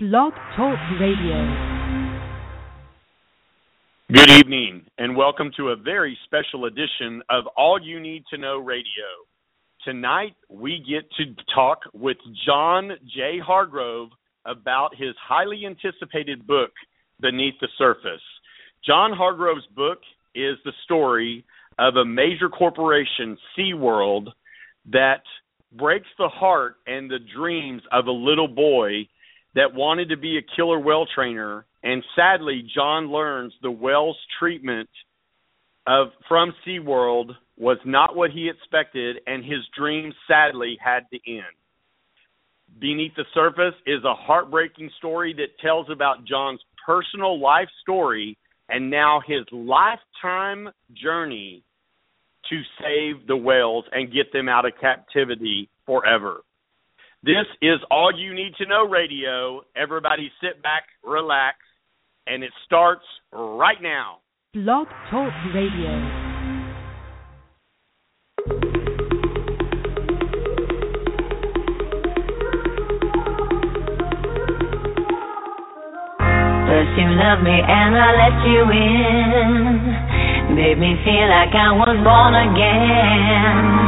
Blog Talk Radio. Good evening, and welcome to a very special edition of All You Need to Know Radio. Tonight, we get to talk with John J. Hargrove about his highly anticipated book, Beneath the Surface. John Hargrove's book is the story of a major corporation, SeaWorld, that breaks the heart and the dreams of a little boy that wanted to be a killer whale trainer, and sadly, John learns the whale's treatment of from SeaWorld was not what he expected, and his dream sadly had to end. Beneath the Surface is a heartbreaking story that tells about John's personal life story and now his lifetime journey to save the whales and get them out of captivity forever. This is All You Need to Know Radio. Everybody sit back, relax, and it starts right now. Blog Talk Radio. First you loved me and I let you in. Made me feel like I was born again.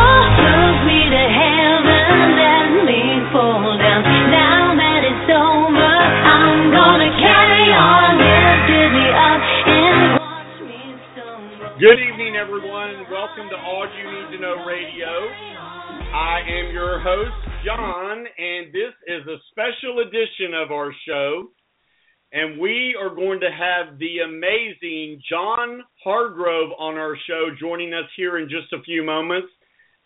Good evening, everyone, welcome to All You Need to Know Radio. I am your host, John, and this is a special edition of our show. And we are going to have the amazing John Hargrove on our show joining us here in just a few moments.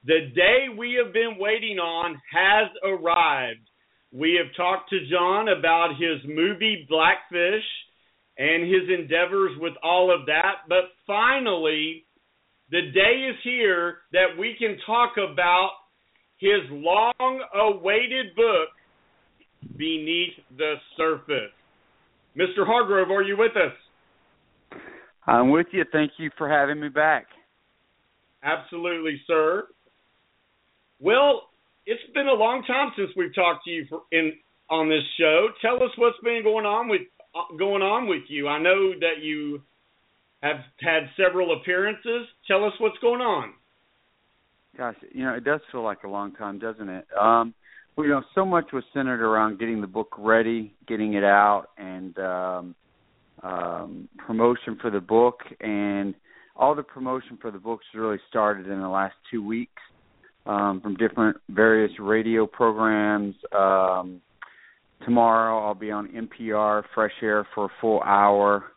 The day we have been waiting on has arrived. We have talked to John about his movie Blackfish and his endeavors with all of that. But finally, the day is here that we can talk about his long awaited book, Beneath the Surface. Mr. Hargrove, are you with us? I'm with you. Thank you for having me back. Absolutely, sir. Well, it's been a long time since we've talked to you for, in on this show. Tell us what's been going on with going on with you. I know that you have had several appearances. Tell us what's going on. Gosh, you know, it does feel like a long time, doesn't it? Um, well, you know, so much was centered around getting the book ready, getting it out, and um, um, promotion for the book. And all the promotion for the books really started in the last two weeks um, from different various radio programs. Um, tomorrow I'll be on NPR Fresh Air for a full hour.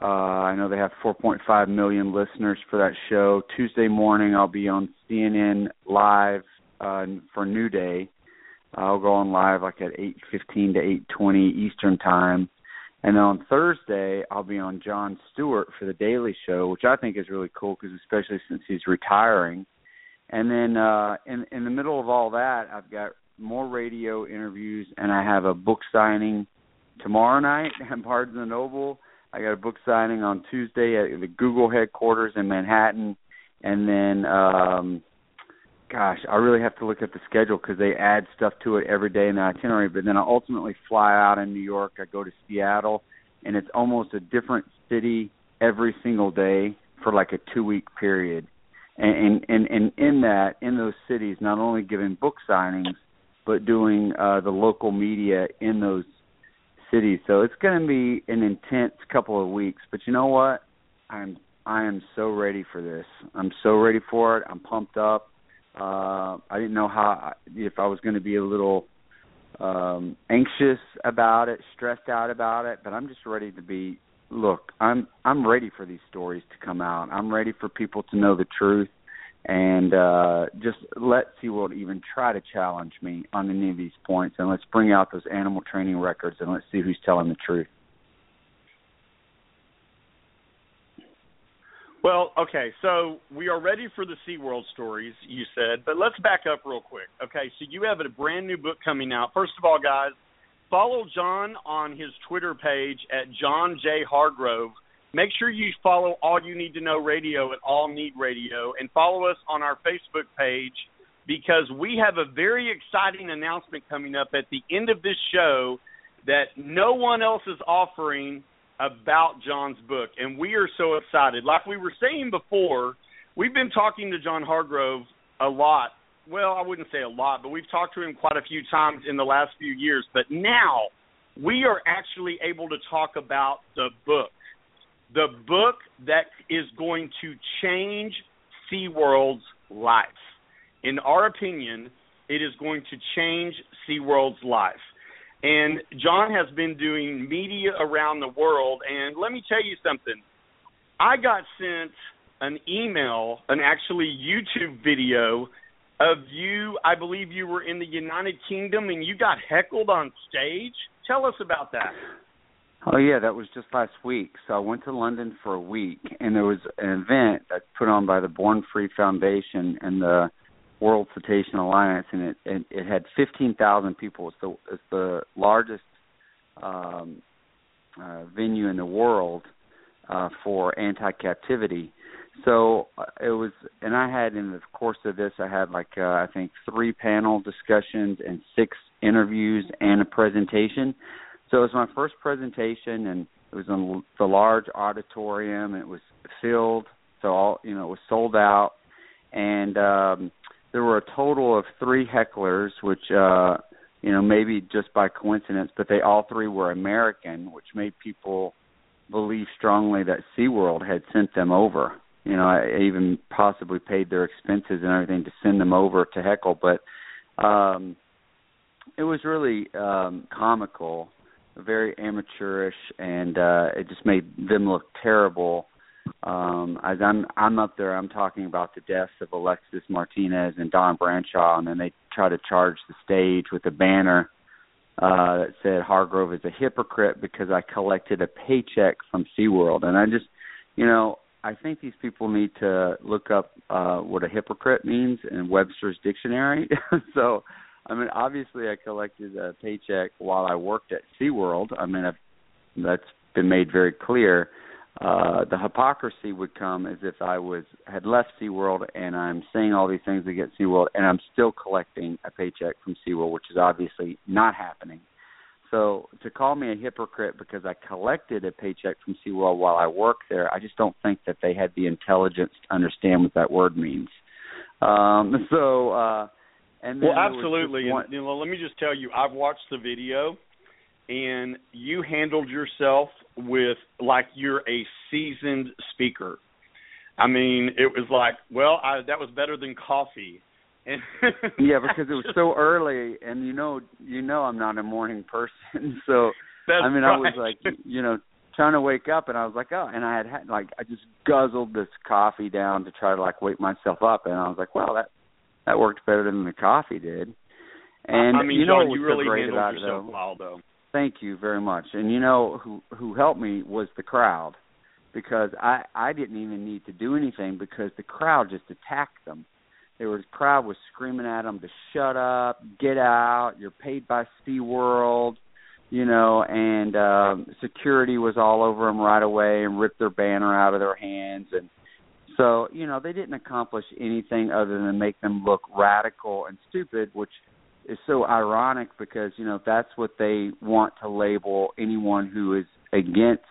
Uh, I know they have 4.5 million listeners for that show. Tuesday morning I'll be on CNN Live uh, for New Day. I'll go on live like at 8:15 to 8:20 Eastern time. And then on Thursday, I'll be on Jon Stewart for the Daily Show, which I think is really cool because especially since he's retiring. And then uh in in the middle of all that, I've got more radio interviews and I have a book signing tomorrow night at Barnes and Noble. I got a book signing on Tuesday at the Google headquarters in Manhattan, and then um gosh, I really have to look at the schedule because they add stuff to it every day in the itinerary. But then I ultimately fly out in New York. I go to Seattle, and it's almost a different city every single day for like a two week period. And and and in that, in those cities, not only giving book signings, but doing uh, the local media in those cities. So it's going to be an intense couple of weeks. But you know what? I'm I am so ready for this. I'm so ready for it. I'm pumped up. Uh, I didn't know how if I was going to be a little um anxious about it, stressed out about it, but I'm just ready to be look, I'm I'm ready for these stories to come out. I'm ready for people to know the truth and uh just let SeaWorld even try to challenge me on any of these points and let's bring out those animal training records and let's see who's telling the truth. Well, okay, so we are ready for the SeaWorld stories, you said, but let's back up real quick. Okay, so you have a brand new book coming out. First of all, guys, follow John on his Twitter page at John J. Hargrove. Make sure you follow All You Need to Know Radio at All Need Radio and follow us on our Facebook page because we have a very exciting announcement coming up at the end of this show that no one else is offering about John's book. And we are so excited. Like we were saying before, we've been talking to John Hargrove a lot. Well, I wouldn't say a lot, but we've talked to him quite a few times in the last few years. But now we are actually able to talk about the book. The book that is going to change SeaWorld's life. In our opinion, it is going to change SeaWorld's life. And John has been doing media around the world. And let me tell you something. I got sent an email, an actually YouTube video of you. I believe you were in the United Kingdom and you got heckled on stage. Tell us about that. Oh yeah, that was just last week. So I went to London for a week, and there was an event that's put on by the Born Free Foundation and the World Cetacean Alliance, and it it, it had 15,000 people. It's the it's the largest um, uh, venue in the world uh, for anti-captivity. So uh, it was, and I had in the course of this, I had like uh, I think three panel discussions and six interviews and a presentation. So it was my first presentation, and it was in the large auditorium. It was filled, so all you know, it was sold out, and um, there were a total of three hecklers, which uh, you know maybe just by coincidence, but they all three were American, which made people believe strongly that SeaWorld had sent them over. You know, I even possibly paid their expenses and everything to send them over to heckle, but um it was really um comical, very amateurish and uh it just made them look terrible um, as I'm I'm up there, I'm talking about the deaths of Alexis Martinez and Dawn Brancheau, and then they try to charge the stage with a banner uh, that said Hargrove is a hypocrite because I collected a paycheck from SeaWorld, and I just, you know, I think these people need to look up uh, what a hypocrite means in Webster's dictionary. so, I mean, obviously, I collected a paycheck while I worked at SeaWorld. I mean, I've, that's been made very clear uh the hypocrisy would come as if I was had left SeaWorld and I'm saying all these things against SeaWorld and I'm still collecting a paycheck from SeaWorld, which is obviously not happening. So to call me a hypocrite because I collected a paycheck from SeaWorld while I worked there, I just don't think that they had the intelligence to understand what that word means. Um so uh and Well absolutely. One... And, you know, let me just tell you, I've watched the video and you handled yourself with like you're a seasoned speaker. I mean, it was like, well, I, that was better than coffee. And yeah, because it was so early, and you know, you know, I'm not a morning person, so That's I mean, right. I was like, you know, trying to wake up, and I was like, oh, and I had had like I just guzzled this coffee down to try to like wake myself up, and I was like, well, that that worked better than the coffee did. And I mean, you know, John, what you was really great handled about yourself it, though? well, though. Thank you very much. And you know who who helped me was the crowd because I I didn't even need to do anything because the crowd just attacked them. There was the crowd was screaming at them to shut up, get out, you're paid by SeaWorld, you know, and um security was all over them right away and ripped their banner out of their hands and so, you know, they didn't accomplish anything other than make them look radical and stupid, which is so ironic because you know that's what they want to label anyone who is against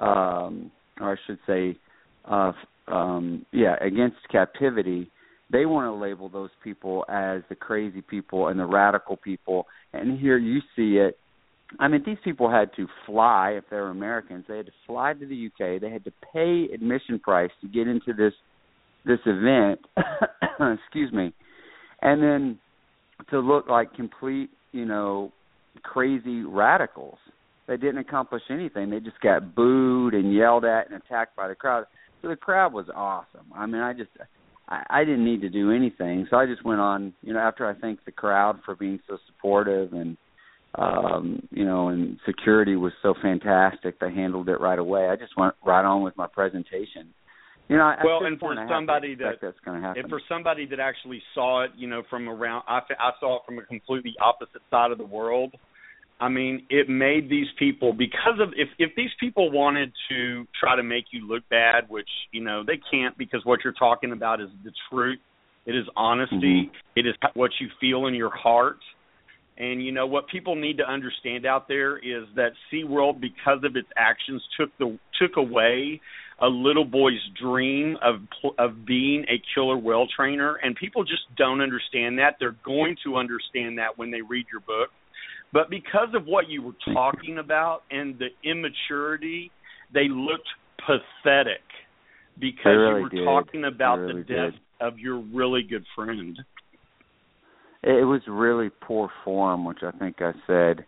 um or I should say uh um yeah against captivity. They want to label those people as the crazy people and the radical people. And here you see it I mean these people had to fly if they were Americans they had to fly to the UK they had to pay admission price to get into this this event excuse me and then to look like complete, you know, crazy radicals. They didn't accomplish anything. They just got booed and yelled at and attacked by the crowd. So the crowd was awesome. I mean, I just I, I didn't need to do anything. So I just went on, you know, after I thanked the crowd for being so supportive and um, you know, and security was so fantastic. They handled it right away. I just went right on with my presentation. You know, at well, this and for I somebody that that's going to happen. and for somebody that actually saw it, you know, from around, I, I saw it from a completely opposite side of the world. I mean, it made these people because of if if these people wanted to try to make you look bad, which you know they can't because what you're talking about is the truth. It is honesty. Mm-hmm. It is what you feel in your heart. And you know what people need to understand out there is that SeaWorld, because of its actions, took the took away a little boy's dream of of being a killer whale trainer, and people just don't understand that. They're going to understand that when they read your book. But because of what you were talking about and the immaturity, they looked pathetic because really you were did. talking about really the death did. of your really good friend. It was really poor form, which I think I said.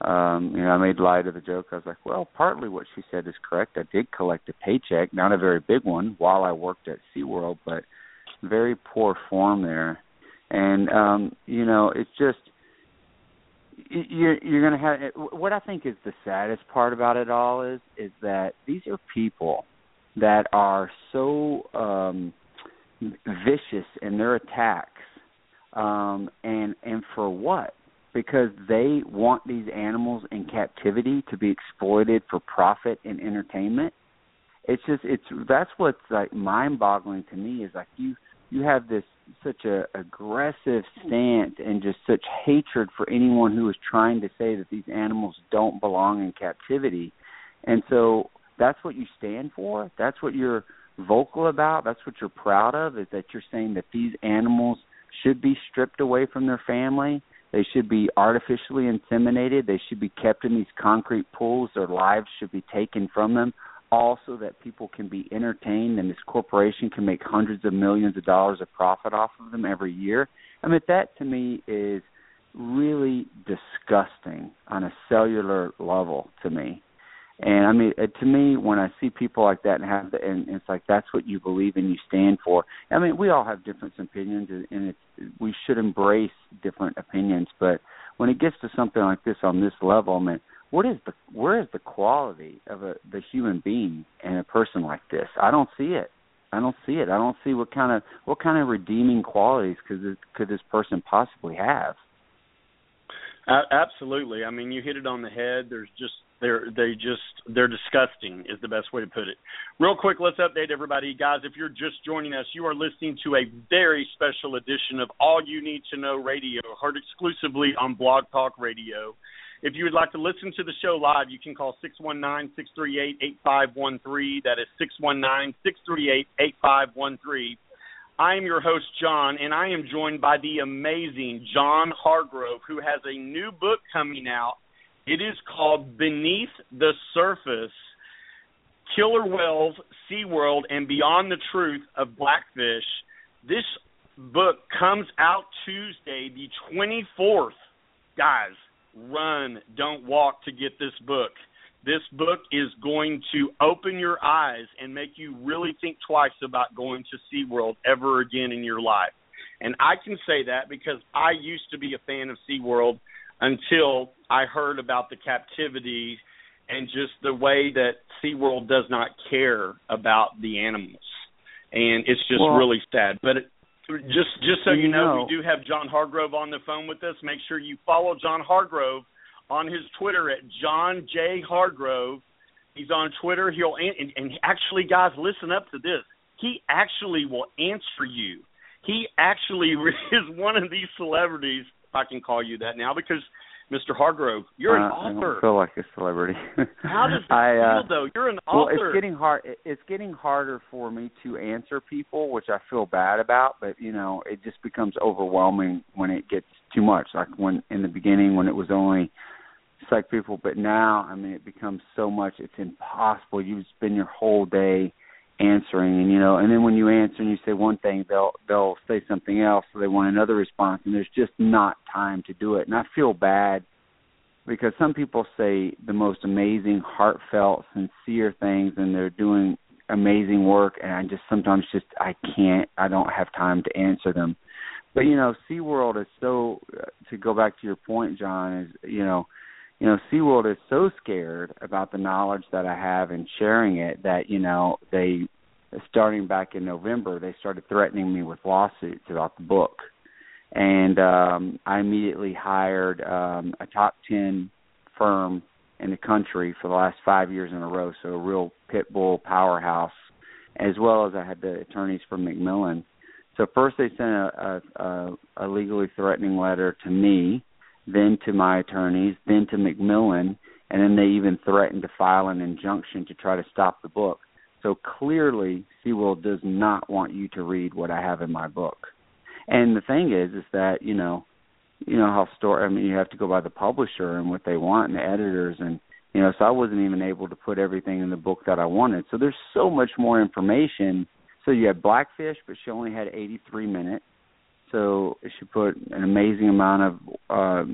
Um, you know, I made light of the joke. I was like, well, partly what she said is correct. I did collect a paycheck, not a very big one, while I worked at SeaWorld, but very poor form there. And um, you know, it's just you're you're going to have what I think is the saddest part about it all is is that these are people that are so um vicious in their attacks um and and for what? Because they want these animals in captivity to be exploited for profit and entertainment. It's just it's that's what's like mind boggling to me is like you you have this such a aggressive stance and just such hatred for anyone who is trying to say that these animals don't belong in captivity. And so that's what you stand for? That's what you're vocal about? That's what you're proud of? Is that you're saying that these animals should be stripped away from their family. They should be artificially inseminated. They should be kept in these concrete pools. Their lives should be taken from them all so that people can be entertained and this corporation can make hundreds of millions of dollars of profit off of them every year. I mean that to me is really disgusting on a cellular level to me and I mean, uh, to me, when I see people like that and have the, and it's like that's what you believe and you stand for. I mean, we all have different opinions, and- and it's, we should embrace different opinions. But when it gets to something like this on this level, I mean, what is the where is the quality of a the human being and a person like this? I don't see it. I don't see it. I don't see what kind of what kind of redeeming qualities could this, could this person possibly have. Absolutely. I mean, you hit it on the head. There's just they're they just they're disgusting is the best way to put it. Real quick, let's update everybody, guys. If you're just joining us, you are listening to a very special edition of All You Need to Know Radio, heard exclusively on Blog Talk Radio. If you would like to listen to the show live, you can call 619-638-8513. That is 619-638-8513. I am your host, John, and I am joined by the amazing John Hargrove, who has a new book coming out. It is called Beneath the Surface Killer Whales, SeaWorld, and Beyond the Truth of Blackfish. This book comes out Tuesday, the 24th. Guys, run, don't walk to get this book. This book is going to open your eyes and make you really think twice about going to SeaWorld ever again in your life. And I can say that because I used to be a fan of SeaWorld until I heard about the captivity and just the way that SeaWorld does not care about the animals. And it's just Well- really sad. But it, just just so you You know, know- we do have John Hargrove on the phone with us. Make sure you follow John Hargrove on his Twitter at John J Hargrove. He's on Twitter. He'll an- and, and actually, guys, listen up to this. He actually will answer you. He actually is one of these celebrities. I can call you that now, because Mr. Hargrove, you're an Uh, I author. don't feel like a celebrity. How does that I, uh, feel, though? You're an author. Well, it's getting hard. it- It's getting harder for me to answer people, which I feel bad about. But you know, it just becomes overwhelming when it gets too much. Like when in the beginning, when it was only psych people, but now, I mean, it becomes so much. It's impossible. You spend your whole day answering, and you know, and then when you answer and you say one thing, they'll they'll say something else. So they want another response, and there's just not time to do it. And I feel bad because some people say the most amazing, heartfelt, sincere things, and they're doing amazing work, and I just sometimes just I can't, I don't have time to answer them. But you know, SeaWorld is so. Uh, to go back to your point, John, is you know, you know, SeaWorld is so scared about the knowledge that I have and sharing it that you know they starting back in November, they started threatening me with lawsuits about the book. And um I immediately hired um a top 10 firm in the country for the last 5 years in a row, so a real pit bull powerhouse as well as I had the attorneys from Macmillan. So first they sent a, a, a legally threatening letter to me, then to my attorneys, then to Macmillan, and then they even threatened to file an injunction to try to stop the book. So clearly, SeaWorld does not want you to read what I have in my book. And the thing is, is that you know, you know how story. I mean, you have to go by the publisher and what they want, and the editors, and you know. So I wasn't even able to put everything in the book that I wanted. So there's so much more information. So you had Blackfish, but she only had 83 minutes. So she put an amazing amount of uh,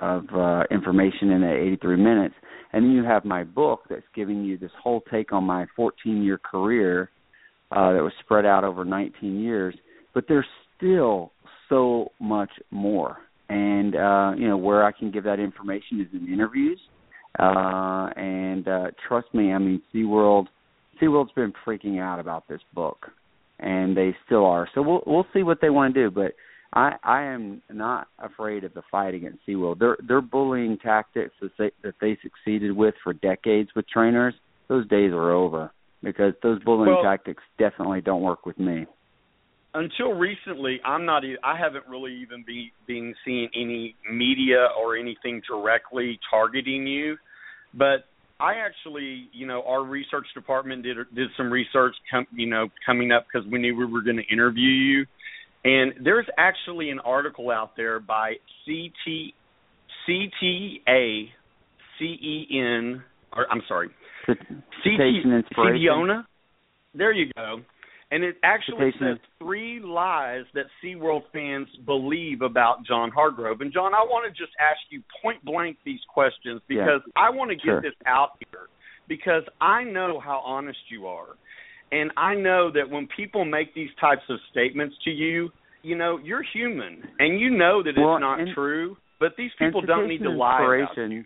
of uh, information in that 83 minutes. And then you have my book that's giving you this whole take on my 14 year career uh, that was spread out over 19 years. But there's still so much more. And, uh, you know, where I can give that information is in interviews. Uh, and uh, trust me, I mean, SeaWorld, SeaWorld's been freaking out about this book. And they still are. So we'll we'll see what they want to do. But I I am not afraid of the fight against SeaWorld. Their their bullying tactics that they that they succeeded with for decades with trainers, those days are over because those bullying well, tactics definitely don't work with me. Until recently, I'm not. I haven't really even be being seeing any media or anything directly targeting you, but I actually, you know, our research department did did some research, com, you know, coming up because we knew we were going to interview you, and there's actually an article out there by CT CTA CEN or I'm sorry. CT. There you go. And it actually says three lies that SeaWorld fans believe about John Hargrove. And John, I want to just ask you point blank these questions because yeah. I want to get sure. this out here because I know how honest you are. And I know that when people make these types of statements to you, you know, you're human and you know that well, it's not true, but these people don't need to lie about you.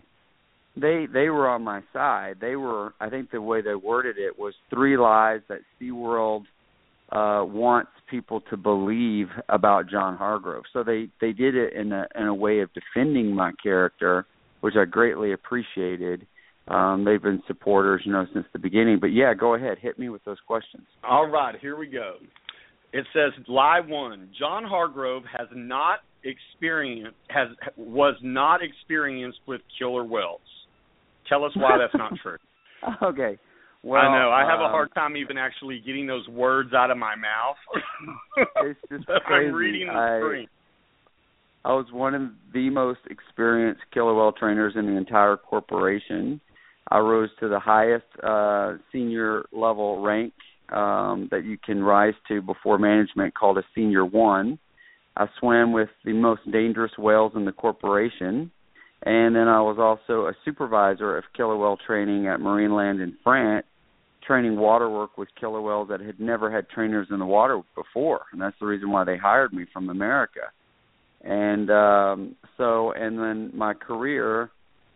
They they were on my side. They were I think the way they worded it was three lies that SeaWorld uh wants people to believe about John Hargrove. So they they did it in a in a way of defending my character, which I greatly appreciated. Um, they've been supporters, you know, since the beginning. But yeah, go ahead, hit me with those questions. All right, here we go. It says live one. John Hargrove has not experienced has was not experienced with killer whales. Tell us why that's not true. okay. Well, I know. I have um, a hard time even actually getting those words out of my mouth. it's just crazy. I'm reading the I, screen. I was one of the most experienced killer whale trainers in the entire corporation. I rose to the highest uh, senior level rank um, that you can rise to before management, called a senior one. I swam with the most dangerous whales in the corporation, and then I was also a supervisor of killer whale training at Marineland in France, training water work with killer whales that had never had trainers in the water before, and that's the reason why they hired me from America. And um, so, and then my career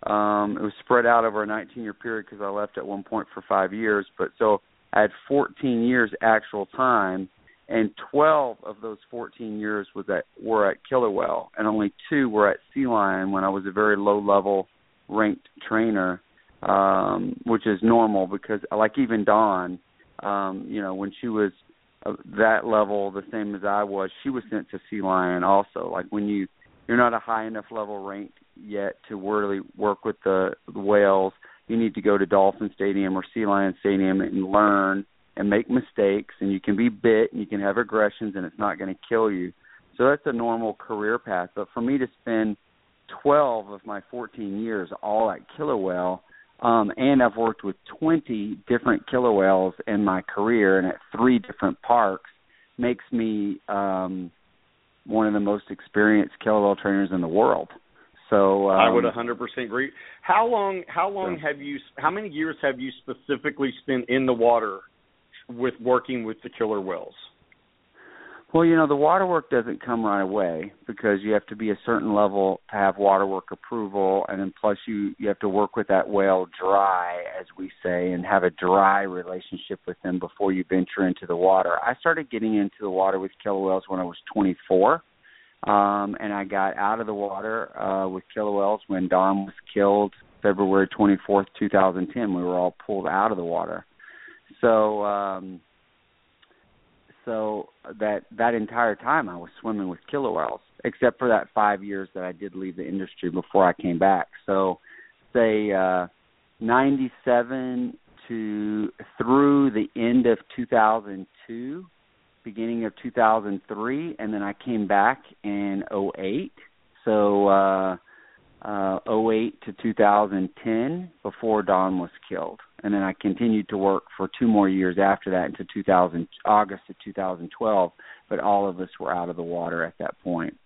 um, it was spread out over a 19 year period because I left at one point for five years. But so I had 14 years actual time, and 12 of those 14 years was at were at Killer Whale, and only two were at Sea Lion when I was a very low level ranked trainer, um, which is normal because like even Dawn, um, you know, when she was that level, the same as I was, she was sent to Sea Lion also. Like when you you're not a high enough level ranked yet to really work with the, the whales you need to go to Dolphin Stadium or Sea Lion Stadium and learn and make mistakes and you can be bit and you can have aggressions and it's not going to kill you. So that's a normal career path. But for me to spend 12 of my 14 years all at killer whale, um, and I've worked with 20 different killer whales in my career and at three different parks, makes me um, one of the most experienced killer whale trainers in the world. So um, I would 100% agree. How long? How long have you? How many years have you specifically spent in the water with working with the killer whales? Well, you know, the waterwork doesn't come right away because you have to be a certain level to have waterwork approval, and then plus you you have to work with that whale dry, as we say, and have a dry relationship with them before you venture into the water. I started getting into the water with killer whales when I was 24, um, and I got out of the water uh, with killer whales when Dawn was killed February 24th, 2010. We were all pulled out of the water. So. um so that that entire time I was swimming with killer whales, except for that five years that I did leave the industry before I came back. So, say uh, '97 to through the end of 2002, beginning of 2003, and then I came back in '08. So. uh uh 08 to 2010 before Dawn was killed and then I continued to work for two more years after that into 2000 August of 2012. But all of us were out of the water at that point.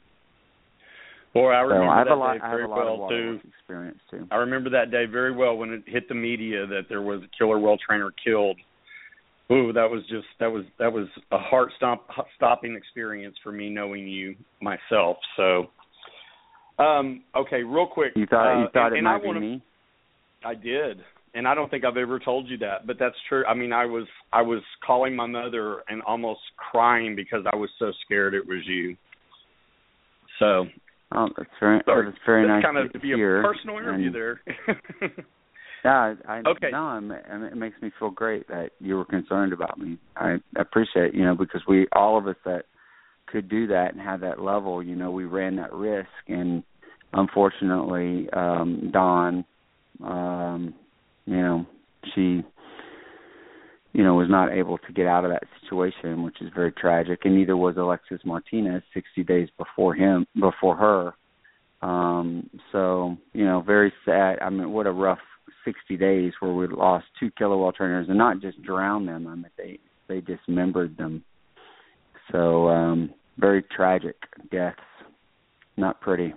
Boy, I remember so I have that a lot, day very well too. experience too. I remember that day very well when it hit the media that there was a killer whale trainer killed. Ooh, that was just that was that was a heart stop stopping experience for me knowing you myself. So, um, okay, real quick. You thought you uh, thought and, it and might I be wanna, me? I did, and I don't think I've ever told you that, but that's true. I mean, I was I was calling my mother and almost crying because I was so scared it was you. So Oh, that's very sorry, that's very that's nice kind of to to be hear. a personal interview and, there. Yeah, I, I Okay. no, I'm, it makes me feel great that you were concerned about me. I appreciate, you know, because we all of us that could do that and have that level, you know, we ran that risk and unfortunately um Dawn um you know, she you know, was not able to get out of that situation, which is very tragic, and neither was Alexis Martinez 60 days before him, before her. Um, so, you know, very sad. I mean, what a rough 60 days where we lost two killer whale trainers and not just drowned them. I mean, they they dismembered them. So, um, very tragic deaths. Not pretty.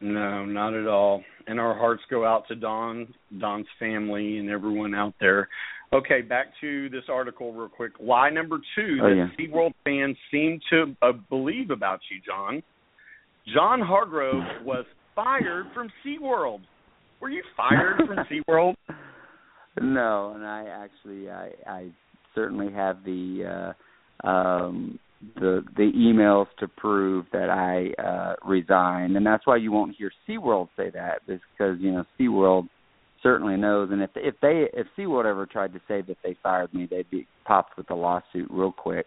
No, not at all. And our hearts go out to Dawn, Dawn's family, and everyone out there. Okay, back to this article real quick. Lie number two Oh, that yeah. SeaWorld fans seem to uh, believe about you, John. John Hargrove was fired from SeaWorld. Were you fired from SeaWorld? No, and I actually I I certainly have the uh um the the emails to prove that I uh resigned and that's why you won't hear SeaWorld say that because you know SeaWorld certainly knows. And if if they if SeaWorld ever tried to say that they fired me they'd be popped with a lawsuit real quick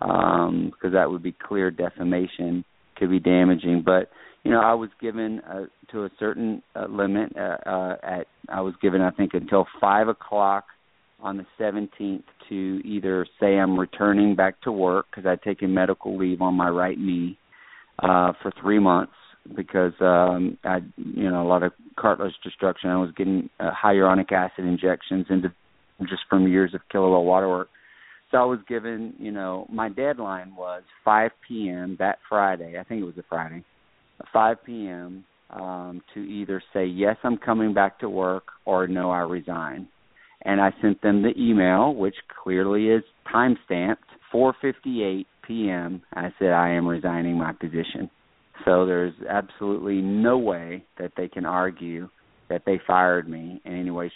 um because that would be clear defamation could be damaging. But you know I was given uh, to a certain uh, limit uh, uh at I was given I think until 5 o'clock on the 17th to either say I'm returning back to work because I'd taken medical leave on my right knee uh for 3 months because um I you know a lot of cartilage destruction I was getting uh, hyaluronic acid injections into just from years of killer whale waterwork so I was given you know my deadline was 5 p.m. that Friday I think it was a Friday 5 p.m. um to either say yes I'm coming back to work or no I resign and I sent them the email, which clearly is time stamped, 4:58 p.m. I said I am resigning my position. So there's absolutely no way that they can argue that they fired me in any way,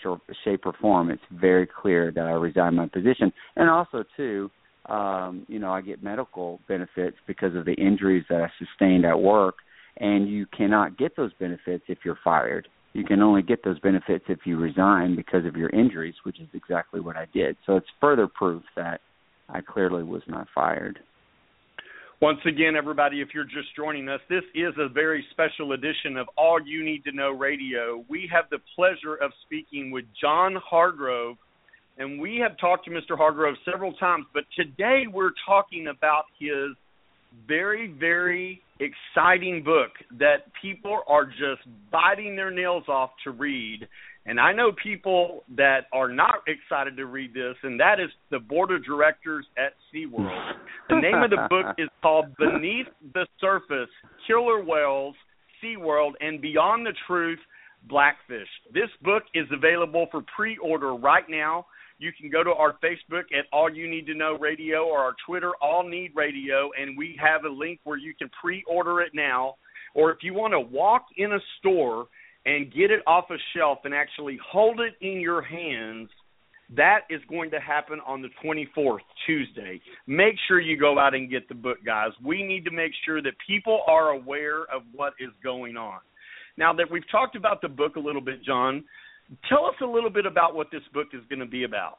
shape, or form. It's very clear that I resigned my position, and also too, um, you know, I get medical benefits because of the injuries that I sustained at work, and you cannot get those benefits if you're fired you can only get those benefits if you resign because of your injuries, which is exactly what I did. So it's further proof that I clearly was not fired. Once again, everybody, if you're just joining us, this is a very special edition of All You Need to Know Radio. We have the pleasure of speaking with John Hargrove, and we have talked to Mr. Hargrove several times, but today we're talking about his very, very exciting book that people are just biting their nails off to read. And I know people that are not excited to read this, and that is the board of directors at SeaWorld. The name of the book is called Beneath the Surface Killer Whales, SeaWorld, and Beyond the Truth Blackfish. This book is available for pre order right now. You can go to our Facebook at All You Need to Know Radio or our Twitter, All Need Radio, and we have a link where you can pre order it now. Or if you want to walk in a store and get it off a shelf and actually hold it in your hands, that is going to happen on the 24th, Tuesday. Make sure you go out and get the book, guys. We need to make sure that people are aware of what is going on. Now that we've talked about the book a little bit, John, tell us a little bit about what this book is going to be about.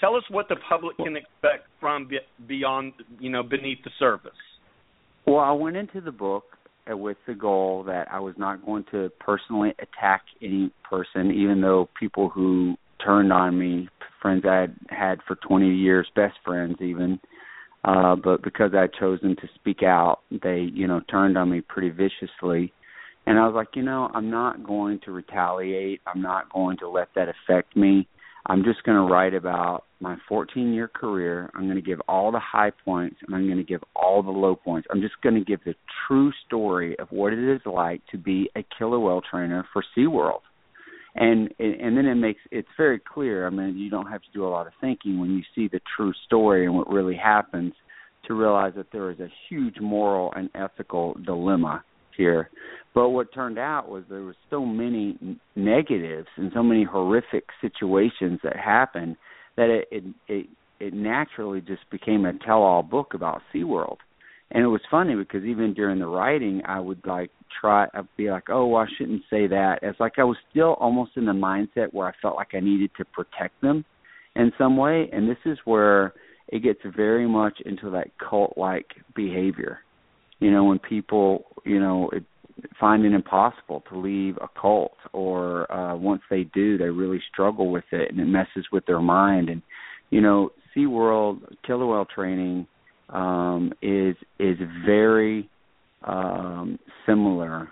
Tell us what the public can expect from beyond, you know, beneath the surface. Well, I went into the book uh, with the goal that I was not going to personally attack any person, even though people who turned on me, friends I had had for 20 years, best friends even, uh, but because I had chosen to speak out, they, you know, turned on me pretty viciously. And I was like, you know, I'm not going to retaliate. I'm not going to let that affect me. I'm just going to write about my 14 year career. I'm going to give all the high points and I'm going to give all the low points. I'm just going to give the true story of what it is like to be a killer whale trainer for SeaWorld. And and then it makes it's very clear. I mean, you don't have to do a lot of thinking when you see the true story and what really happens to realize that there is a huge moral and ethical dilemma here. But what turned out was there were so many negatives and so many horrific situations that happened that it it it, it naturally just became a tell-all book about SeaWorld. And it was funny because even during the writing, I would like try, I'd be like, oh, well, I shouldn't say that. It's like I was still almost in the mindset where I felt like I needed to protect them in some way. And this is where it gets very much into that cult-like behavior. You know, when people, you know, it, find it impossible to leave a cult or uh once they do they really struggle with it and it messes with their mind. And you know SeaWorld killer whale training um is is very um similar.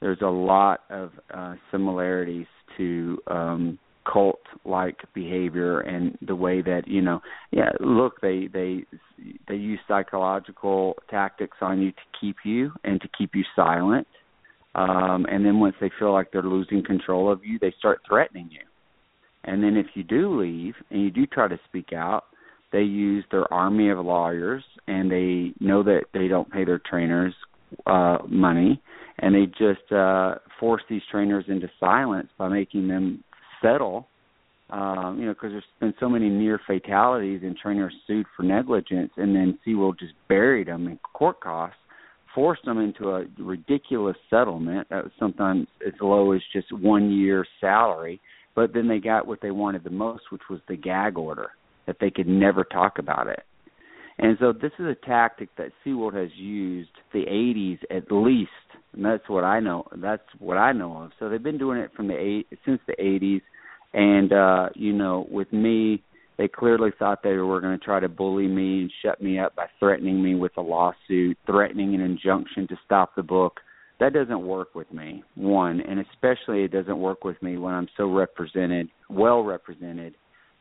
There's a lot of uh similarities to um cult like behavior and the way that you know yeah look they they they use psychological tactics on you to keep you and to keep you silent. Um and then once they feel like they're losing control of you they start threatening you. And then if you do leave and you do try to speak out they use their army of lawyers and they know that they don't pay their trainers uh money. And they just uh force these trainers into silence by making them settle um, you know, because there's been so many near fatalities and trainers sued for negligence, and then SeaWorld just buried them in court costs, forced them into a ridiculous settlement that was sometimes as low as just one year's salary. But then they got what they wanted the most, which was the gag order that they could never talk about it. And so this is a tactic that SeaWorld has used the 80s at least, and that's what I know. That's what I know of. So they've been doing it from the eight since the 80s and uh, you know, with me, they clearly thought they were going to try to bully me and shut me up by threatening me with a lawsuit, threatening an injunction to stop the book. That doesn't work with me. One, and especially it doesn't work with me when I'm so represented, well represented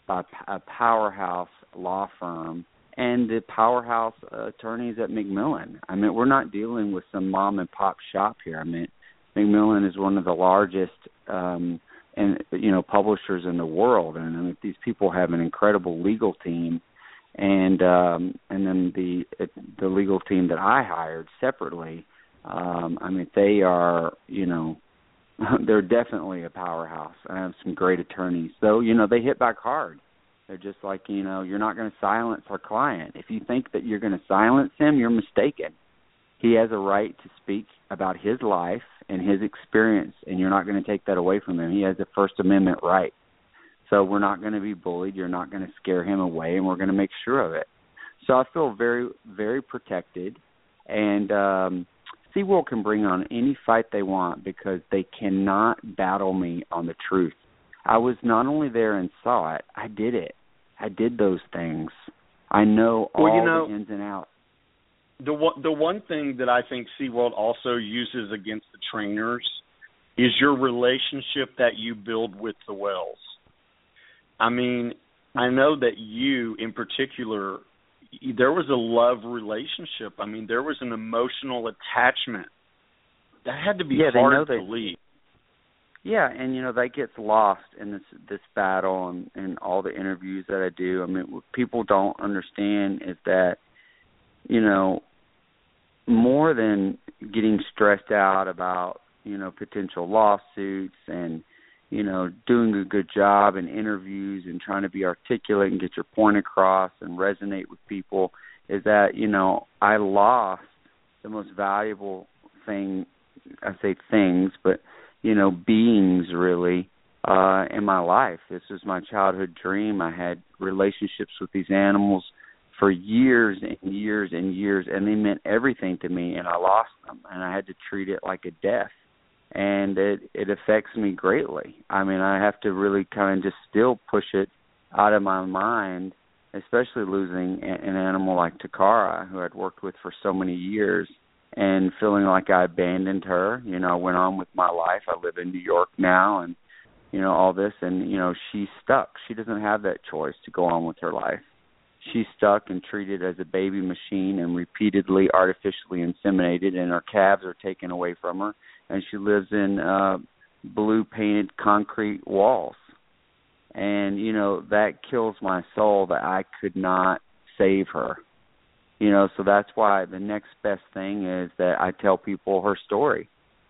by a powerhouse law firm and the powerhouse attorneys at Macmillan. I mean, we're not dealing with some mom and pop shop here. I mean, Macmillan is one of the largest um and you know publishers in the world. And I mean, these people have an incredible legal team. And um and then the the legal team that I hired separately um I mean they are you know they're definitely a powerhouse. I have some great attorneys. So you know they hit back hard they're just like you know you're not going to silence our client if you think that you're going to silence him you're mistaken he has a right to speak about his life and his experience, and you're not going to take that away from him. He has a First Amendment right. So we're not going to be bullied. You're not going to scare him away, and we're going to make sure of it. So I feel very, very protected. And um, SeaWorld can bring on any fight they want because they cannot battle me on the truth. I was not only there and saw it, I did it. I did those things. I know all well, you know, the ins and outs the one the one thing that I think SeaWorld also uses against the trainers is your relationship that you build with the whales. I mean, I know that you in particular there was a love relationship. I mean, there was an emotional attachment. That had to be yeah, hard they know to they, leave. Yeah, and you know that gets lost in this this battle and and all the interviews that I do. I mean, what people don't understand is that you know more than getting stressed out about you know potential lawsuits and you know doing a good job in interviews and trying to be articulate and get your point across and resonate with people is that you know I lost the most valuable thing I say things but you know beings really uh in my life. This was my childhood dream. I had relationships with these animals for years and years and years and they meant everything to me and I lost them and I had to treat it like a death. And it it affects me greatly. I mean, I have to really kind of just still push it out of my mind, especially losing an animal like Takara, who I'd worked with for so many years, and feeling like I abandoned her. You know, I went on with my life. I live in New York now, and you know all this, and you know she's stuck. She doesn't have that choice to go on with her life. She's stuck and treated as a baby machine and repeatedly artificially inseminated, and her calves are taken away from her and she lives in uh blue painted concrete walls and you know that kills my soul that I could not save her you know so that's why the next best thing is that I tell people her story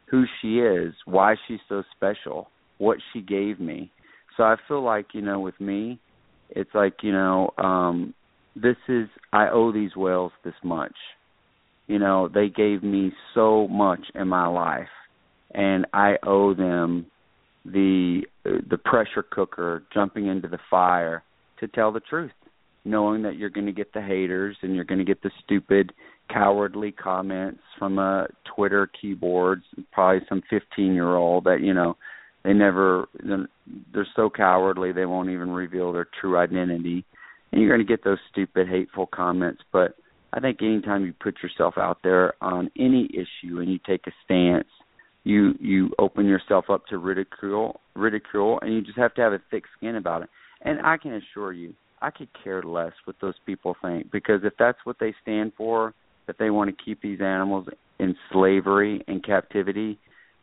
who she is why she's so special what she gave me. So I feel like you know with me it's like you know um this is I owe these whales this much. You know they gave me so much in my life and I owe them the the pressure cooker jumping into the fire to tell the truth, knowing that you're going to get the haters and you're going to get the stupid, cowardly comments from a Twitter keyboards, probably some 15 year old that you know they never they're so cowardly they won't even reveal their true identity, and you're going to get those stupid, hateful comments, but I think anytime you put yourself out there on any issue and you take a stance you you open yourself up to ridicule ridicule and you just have to have a thick skin about it. And i can assure you i could care less what those people think because if that's what they stand for that they want to keep these animals in slavery and captivity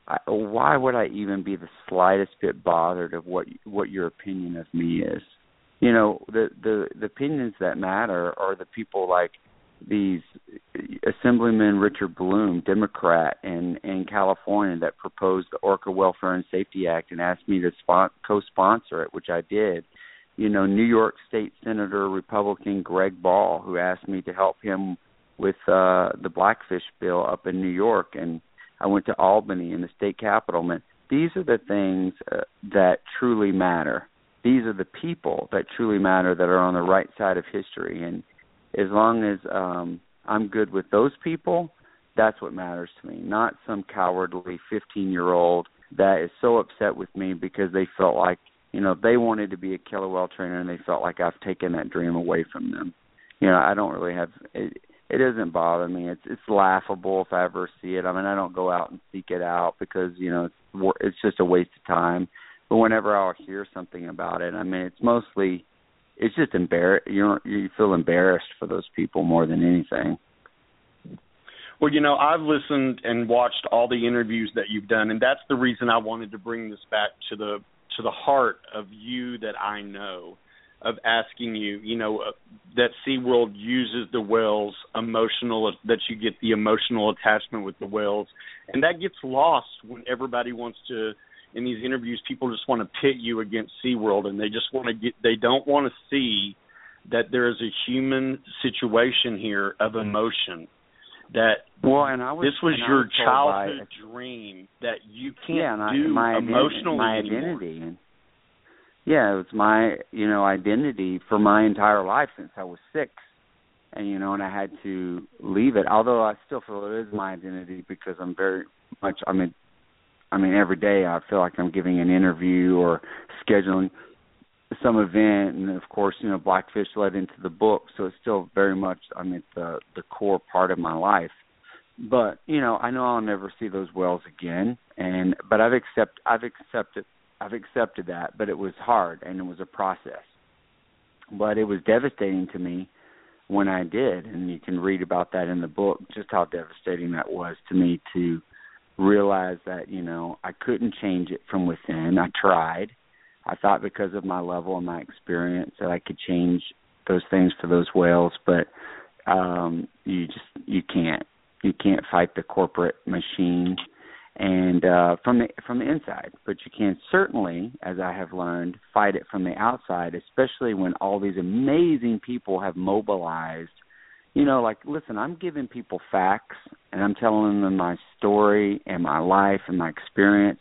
I, why would i even be the slightest bit bothered of what what your opinion of me is you know the the the opinions that matter are the people like these Assemblyman Richard Bloom, Democrat in in California, that proposed the Orca Welfare and Safety Act and asked me to spon- co-sponsor it, which I did. You know, New York State Senator Republican Greg Ball, who asked me to help him with uh the Blackfish bill up in New York, and I went to Albany in the state capitol. Man, these are the things uh, that truly matter. These are the people that truly matter that are on the right side of history, and as long as um I'm good with those people, that's what matters to me. Not some cowardly 15-year-old that is so upset with me because they felt like, you know, they wanted to be a killer whale trainer and they felt like I've taken that dream away from them. You know, I don't really have it it doesn't bother me. It's it's laughable if I ever see it. I mean, I don't go out and seek it out because, you know, it's it's just a waste of time. But whenever I'll hear something about it, I mean, it's mostly it's just embar you you feel embarrassed for those people more than anything. Well, you know, I've listened and watched all the interviews that you've done, and that's the reason I wanted to bring this back to the to the heart of you that I know, of asking you, you know, uh, that SeaWorld uses the whales emotional that you get the emotional attachment with the whales, and that gets lost when everybody wants to in these interviews, people just want to pit you against SeaWorld, and they just want to get. They don't want to see that there is a human situation here of emotion. That well, and I was, this was your was childhood by, dream that you can't yeah, do my emotionally my anymore. identity. And, yeah, it was my you know identity for my entire life since I was six, and you know, and I had to leave it. Although I still feel it is my identity because I'm very much I mean, I mean, every day I feel like I'm giving an interview or scheduling some event, and of course, you know, Blackfish led into the book, so it's still very much, I mean, the the core part of my life. But you know, I know I'll never see those whales again, and but I've accept I've accepted I've accepted that, but it was hard and it was a process. But it was devastating to me when I did, and you can read about that in the book, just how devastating that was to me to realized that you know I couldn't change it from within. I tried. I thought because of my level and my experience that I could change those things for those whales, but um you just you can't. You can't fight the corporate machine and uh from the from the inside but you can certainly as i have learned fight it from the outside especially when all these amazing people have mobilized you know like listen i'm giving people facts and i'm telling them my story and my life and my experience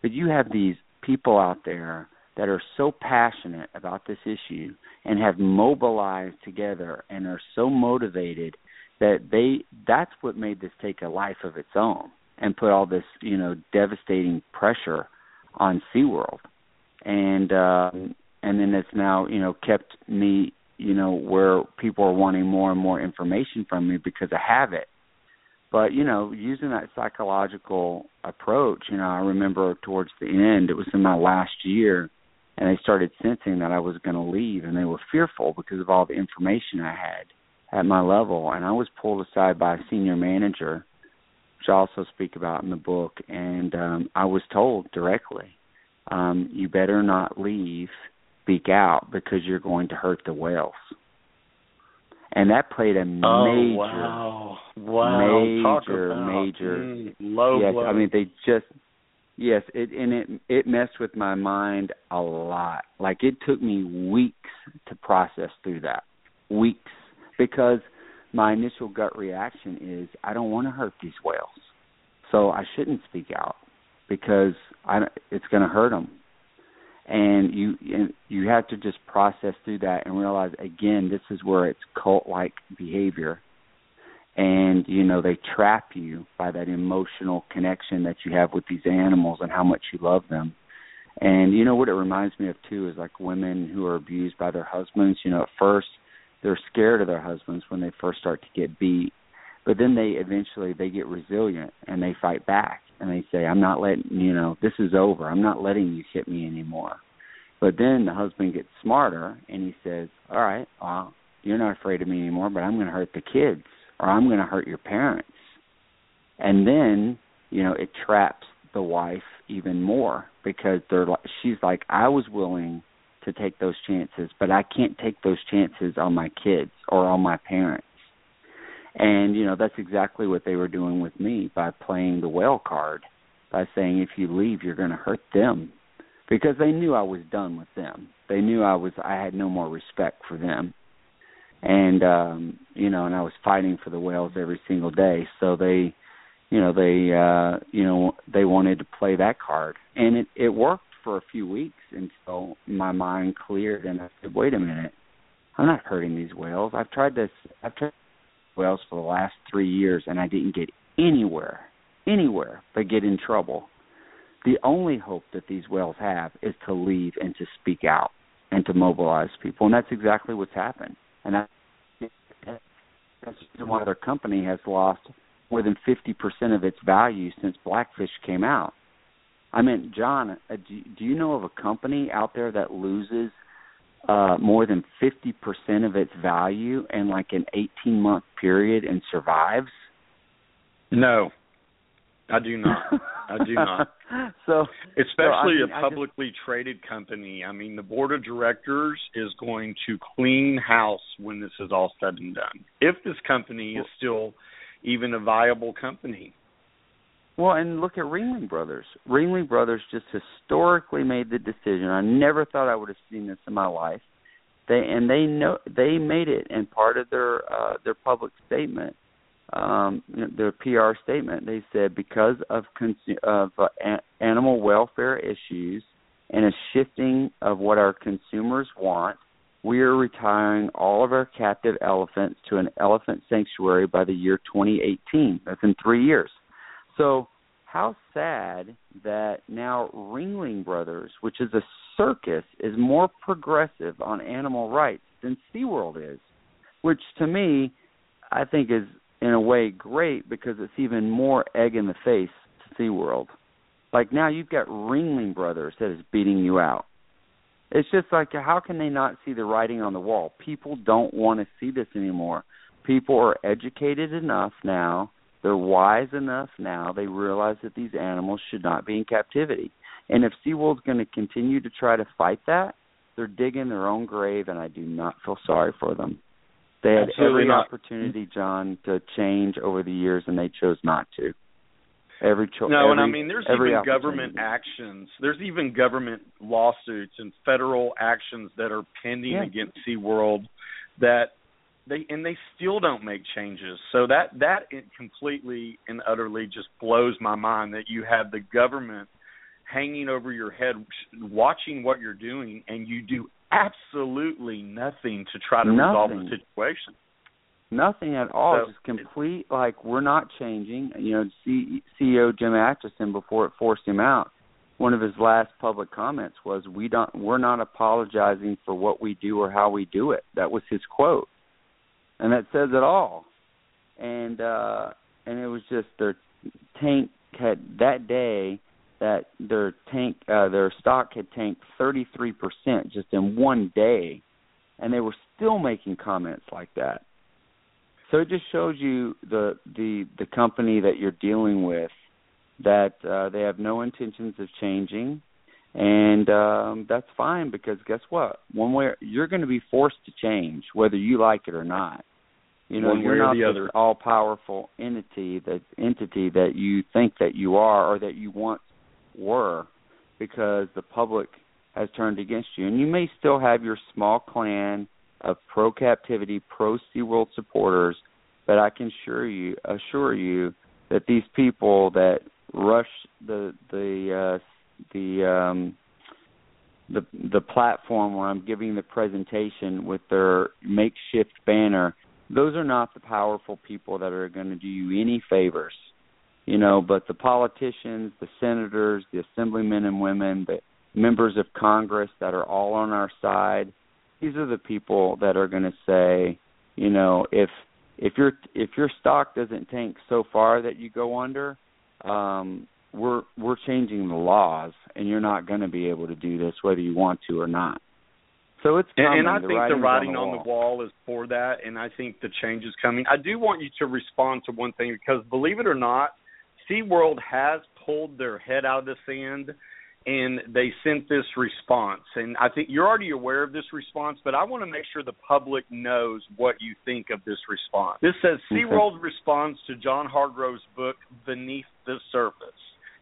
but you have these people out there that are so passionate about this issue and have mobilized together and are so motivated that they that's what made this take a life of its own and put all this you know devastating pressure on SeaWorld, and um, and then it's now you know kept me you know where people are wanting more and more information from me because I have it. But you know, using that psychological approach, you know, I remember towards the end, it was in my last year, and they started sensing that I was going to leave, and they were fearful because of all the information I had at my level, and I was pulled aside by a senior manager which I also speak about in the book. And um, I was told directly, um, you better not leave, speak out, because you're going to hurt the whales. And that played a oh, major, wow, wow, major, major. Mm, low yes, blow. I mean they just yes, it and it it messed with my mind a lot. Like it took me weeks to process through that, weeks, because my initial gut reaction is I don't want to hurt these whales, so I shouldn't speak out. Because I it's going to hurt them. And you and you have to just process through that and realize again this is where it's cult-like behavior, and you know they trap you by that emotional connection that you have with these animals and how much you love them. And you know what it reminds me of too is like women who are abused by their husbands. You know, at first they're scared of their husbands when they first start to get beat but then they eventually they get resilient and they fight back and they say i'm not letting you know this is over i'm not letting you hit me anymore but then the husband gets smarter and he says all right well you're not afraid of me anymore but i'm going to hurt the kids or i'm going to hurt your parents and then you know it traps the wife even more because they're like she's like i was willing to take those chances, but I can't take those chances on my kids or on my parents. And you know, that's exactly what they were doing with me by playing the whale card, by saying if you leave you're going to hurt them because they knew I was done with them. They knew I was I had no more respect for them. And um, you know, and I was fighting for the whales every single day. So they you know, they uh you know, they wanted to play that card. And it it worked for a few weeks until my mind cleared and I said, "Wait a minute, I'm not hurting these whales. I've tried this. I've tried whales for the last three years and I didn't get anywhere, anywhere but get in trouble. The only hope that these whales have is to leave and to speak out and to mobilize people, and that's exactly what's happened. And that, that's why their company has lost more than 50% of its value since Blackfish came out. I mean, John, uh, do, do you know of a company out there that loses uh more than 50% of its value in like an 18 month period and survives? No. I do not. I do not. so, especially so, I mean, a publicly just, traded company. I mean, the board of directors is going to clean house when this is all said and done. If this company is still even a viable company. Well, and look at Ringling Brothers. Ringling Brothers just historically made the decision. I never thought I would have seen this in my life. They and they know they made it, and part of their uh, their public statement, um, their PR statement, they said because of consu- of uh, a- animal welfare issues and a shifting of what our consumers want, we are retiring all of our captive elephants to an elephant sanctuary by the year 2018. That's in three years. So how sad that now Ringling Brothers, which is a circus, is more progressive on animal rights than SeaWorld is, which to me I think is in a way great because it's even more egg in the face to SeaWorld. Like now you've got Ringling Brothers that is beating you out. It's just like how can they not see the writing on the wall? People don't want to see this anymore. People are educated enough now they're wise enough now. They realize that these animals should not be in captivity. And if SeaWorld's going to continue to try to fight that, they're digging their own grave, and I do not feel sorry for them. They had Absolutely every not. opportunity, John, to change over the years, and they chose not to. Every cho- No, every, and I mean there's every even government actions. There's even government lawsuits and federal actions that are pending Yeah. against SeaWorld that they and they still don't make changes. So that that it completely and utterly just blows my mind that you have the government hanging over your head watching what you're doing and you do absolutely nothing to try to resolve the situation. Nothing at all. So- just complete like we're not changing. You know, C- CEO Jim Atchison before it forced him out, one of his last public comments was, "We don't. We're not apologizing for what we do or how we do it." That was his quote, and that says it all. And uh and it was just their tank had that day that their tank uh their stock had tanked 33% just in one day and they were still making comments like that. So it just shows you the the the company that you're dealing with that uh they have no intentions of changing. And um that's fine because guess what? One way you're going to be forced to change whether you like it or not. You know one you're not the other. all powerful entity that entity that you think that you are or that you once were because the public has turned against you and you may still have your small clan of pro captivity, pro SeaWorld supporters, but I can assure you assure you that these people that rush the the uh the um the the platform where I'm giving the presentation with their makeshift banner, those are not the powerful people that are going to do you any favors. You know, but the politicians, the senators, the assemblymen and women, the members of Congress that are all on our side, these are the people that are going to say, you know, if if your if your stock doesn't tank so far that you go under, um, we're we're changing the laws, and you're not going to be able to do this whether you want to or not. So it's And, coming. and I the think the writing on on the wall is for that, and I think the change is coming. I do want you to respond to one thing because, believe it or not, SeaWorld has pulled their head out of the sand and they sent this response. And I think you're already aware of this response, but I want to make sure the public knows what you think of this response. This says Okay. SeaWorld responds to John Hargrove's book Beneath the Surface.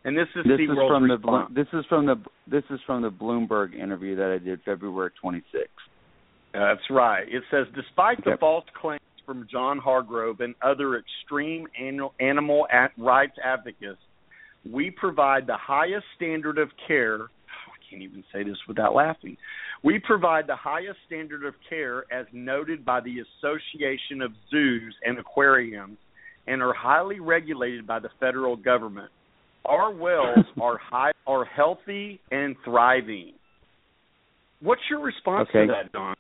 And this is This is from the response. Blo- this is from the this is from the Bloomberg interview that I did February 26th. That's right. It says, despite the false claims from John Hargrove and other extreme animal, rights advocates, we provide the highest standard of care. Oh, I can't even say this without laughing. We provide the highest standard of care as noted by the Association of Zoos and Aquariums and are highly regulated by the federal government. Our wells are high, are healthy and thriving. What's your response Okay. to that, Don?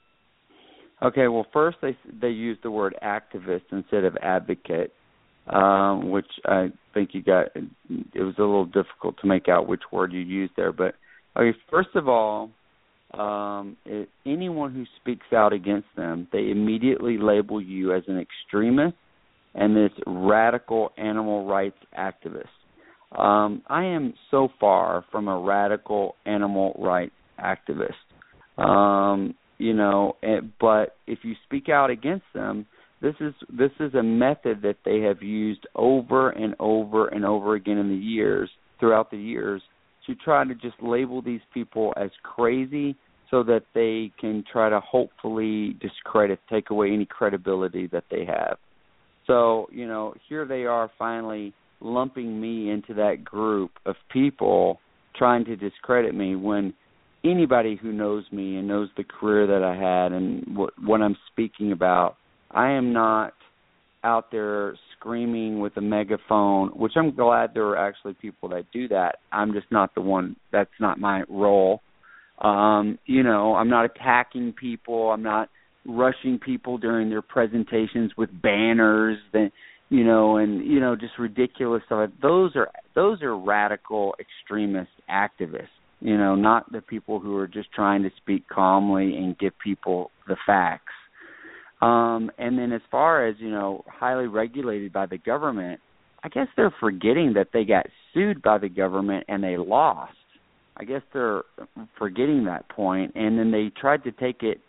Okay, well, first they they used the word activist instead of advocate, um, which I think you got. It was a little difficult to make out which word you used there. But okay, first of all, um, it, anyone who speaks out against them, they immediately label you as an extremist and this radical animal rights activist. Um, I am so far from a radical animal rights activist. Um, you know, eh, but if you speak out against them, this is this is a method that they have used over and over and over again in the years throughout the years to try to just label these people as crazy so that they can try to hopefully discredit take away any credibility that they have. So, you know, here they are finally lumping me into that group of people trying to discredit me when anybody who knows me and knows the career that I had and what what I'm speaking about, I am not out there screaming with a megaphone, which I'm glad there are actually people that do that. I'm just not the one that's not my role. Um, you know, I'm not attacking people, I'm not rushing people during their presentations with banners that you know and you know just ridiculous stuff those are those are radical extremist activists you know not the people who are just trying to speak calmly and give people the facts um and then as far as you know highly regulated by the government I guess they're forgetting that they got sued by the government and they lost. I guess they're forgetting that point. and then they tried to take it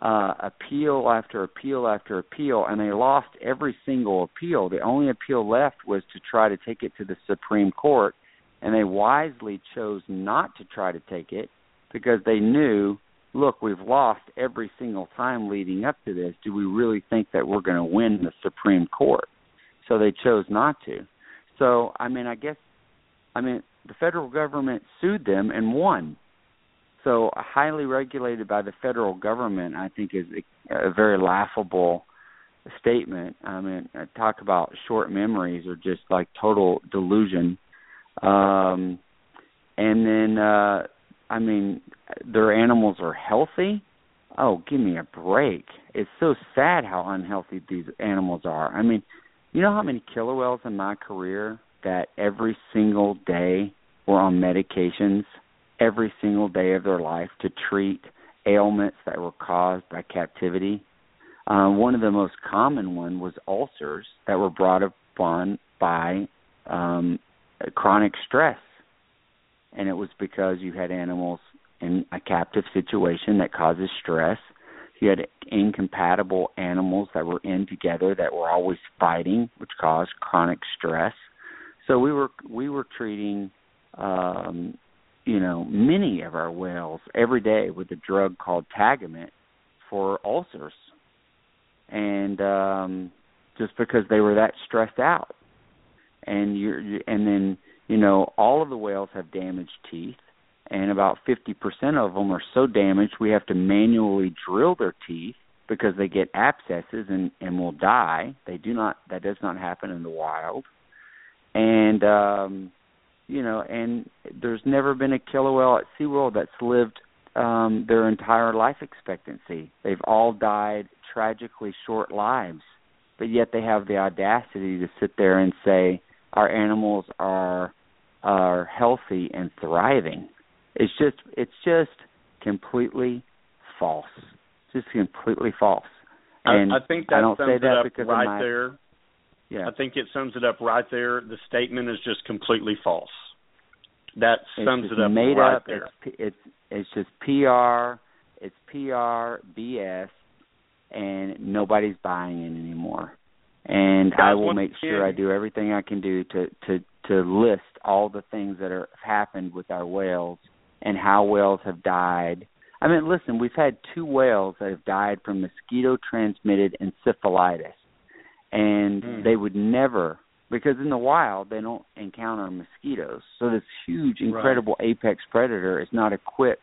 uh, appeal after appeal after appeal, and they lost every single appeal. The only appeal left was to try to take it to the Supreme Court, and they wisely chose not to try to take it because they knew, look, we've lost every single time leading up to this. Do we really think that we're going to win the Supreme Court? So they chose not to. So, I mean, I guess, I mean, the federal government sued them and won so highly regulated by the federal government, I think, is a, very laughable statement. I mean, talk about short memories or just like total delusion. Um, and then, uh, I mean, their animals are healthy. Oh, give me a break! It's so sad how unhealthy these animals are. I mean, you know how many killer whales in my career that every single day were on medications every single day of their life to treat ailments that were caused by captivity. Uh, one of the most common one was ulcers that were brought upon by um, chronic stress, and it was because you had animals in a captive situation that causes stress. You had incompatible animals that were in together that were always fighting, which caused chronic stress. So we were we were treating um, you know, many of our whales every day with a drug called Tagamet for ulcers. And um just because they were that stressed out. And you're and then, you know, all of the whales have damaged teeth and about 50% of them are so damaged we have to manually drill their teeth because they get abscesses and and will die. They do not that does not happen in the wild. And um you know, and there's never been a killer whale at SeaWorld that's lived um their entire life expectancy. They've all died tragically short lives, but yet they have the audacity to sit there and say our animals are are healthy and thriving. It's just it's just completely false. It's Just completely false. And I, I think that I don't sums say that it up because right my, there. Yeah. I think it sums it up right there. The statement is just completely false. That sums it up made right up. there. It's it's it's just PR. It's PR BS, and nobody's buying it anymore. And I will make sure I do everything I can do to to to list all the things that are happened with our whales and how whales have died. I mean, listen, we've had two whales that have died from mosquito transmitted encephalitis, and Hmm. they would never because in the wild they don't encounter mosquitoes. So this huge, incredible apex predator is not equipped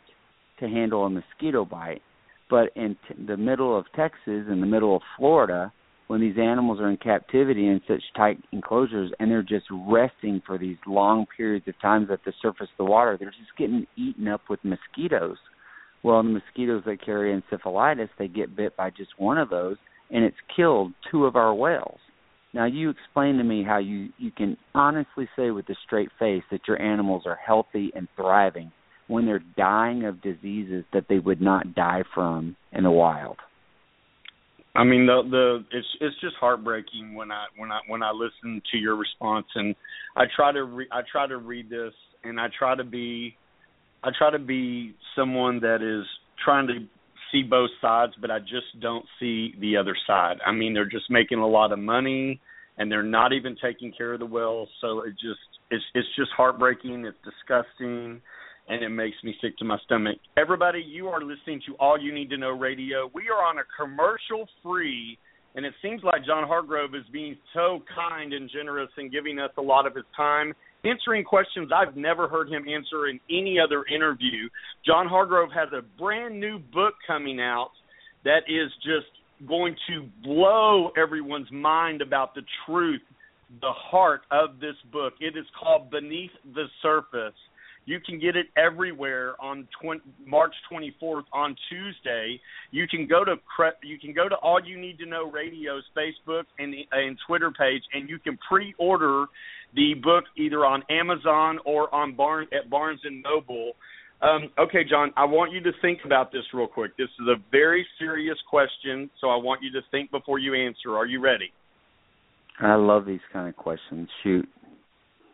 to handle a mosquito bite. But in t- the middle of Texas, in the middle of Florida, when these animals are in captivity in such tight enclosures and they're just resting for these long periods of times at the surface of the water, they're just getting eaten up with mosquitoes. Well, the mosquitoes that carry encephalitis, they get bit by just one of those, and it's killed two of our whales. Now, you explain to me how you you can honestly say with a straight face that your animals are healthy and thriving when they're dying of diseases that they would not die from in the wild. I mean the the it's it's just heartbreaking when I when I when I listen to your response and I try to re, I try to read this and I try to be I try to be someone that is trying to see both sides but I just don't see the other side. I mean they're just making a lot of money and they're not even taking care of the wells so it just it's it's just heartbreaking, it's disgusting and it makes me sick to my stomach. Everybody, you are listening to All You Need to Know Radio. We are on a commercial free, and it seems like John Hargrove is being so kind and generous and giving us a lot of his time, answering questions I've never heard him answer in any other interview. John Hargrove has a brand new book coming out that is just going to blow everyone's mind about the truth, the heart of this book. It is called Beneath the Surface. You can get it everywhere on 20, March 24th on Tuesday. You can go to you can go to All You Need to Know Radio's Facebook and and Twitter page, and you can pre-order the book either on Amazon or on at Barnes and Noble. Um, okay, John, I want you to think about this real quick. This is a very serious question, so I want you to think before you answer. Are you ready? I love these kind of questions. Shoot.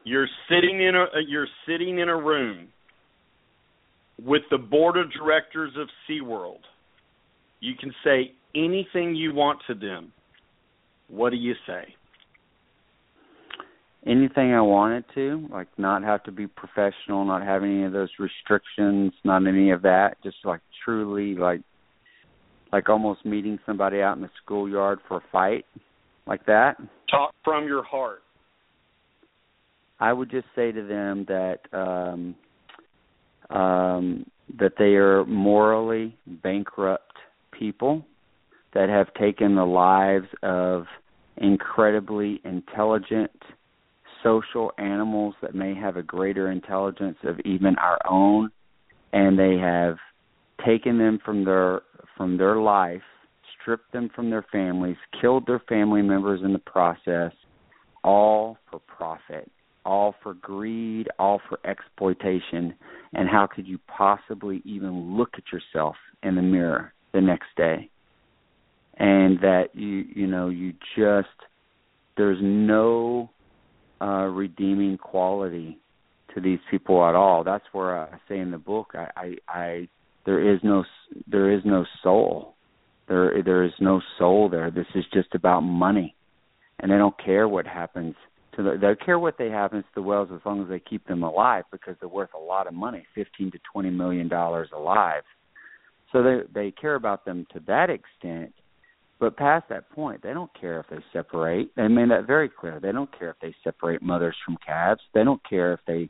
You're sitting in a uh, you're sitting in a room with the board of directors of SeaWorld. You can say anything you want to them. What do you say? Anything I wanted to, like not have to be professional, not have any of those restrictions, not any of that, just like truly like like almost meeting somebody out in the schoolyard for a fight like that. Talk from your heart. I would just say to them that um um that they are morally bankrupt people that have taken the lives of incredibly intelligent social animals that may have a greater intelligence of even our own and they have taken them from their from their life stripped them from their families killed their family members in the process all for profit all for greed all for exploitation and how could you possibly even look at yourself in the mirror the next day? And that you you know you just there's no uh redeeming quality to these people at all. That's where i say in the book i i, I there is no there is no soul. There there is no soul there. This is just about money. And they don't care what happens the, they care what they happens to the whales as long as they keep them alive because they're worth a lot of money fifteen to twenty million dollars alive so they they care about them to that extent but past that point, they don't care if they separate. They made that very clear. They don't care if they separate mothers from calves. They don't care if they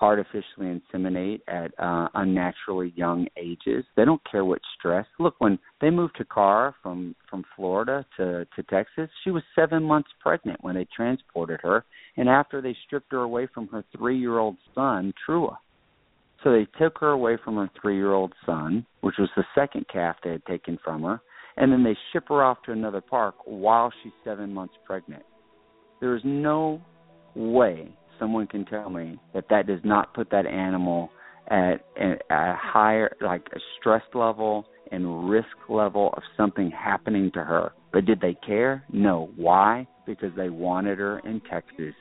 artificially inseminate at uh, unnaturally young ages. They don't care what stress. Look, when they moved Takara from from Florida to to Texas, she was seven months pregnant when they transported her, and after they stripped her away from her three year old son, Trua. So they took her away from her three year old son, which was the second calf they had taken from her and then they ship her off to another park while she's seven months pregnant. There is no way someone can tell me that that does not put that animal at a higher, like a stress level and risk level of something happening to her. But did they care? No. Why? Because they wanted her in Texas.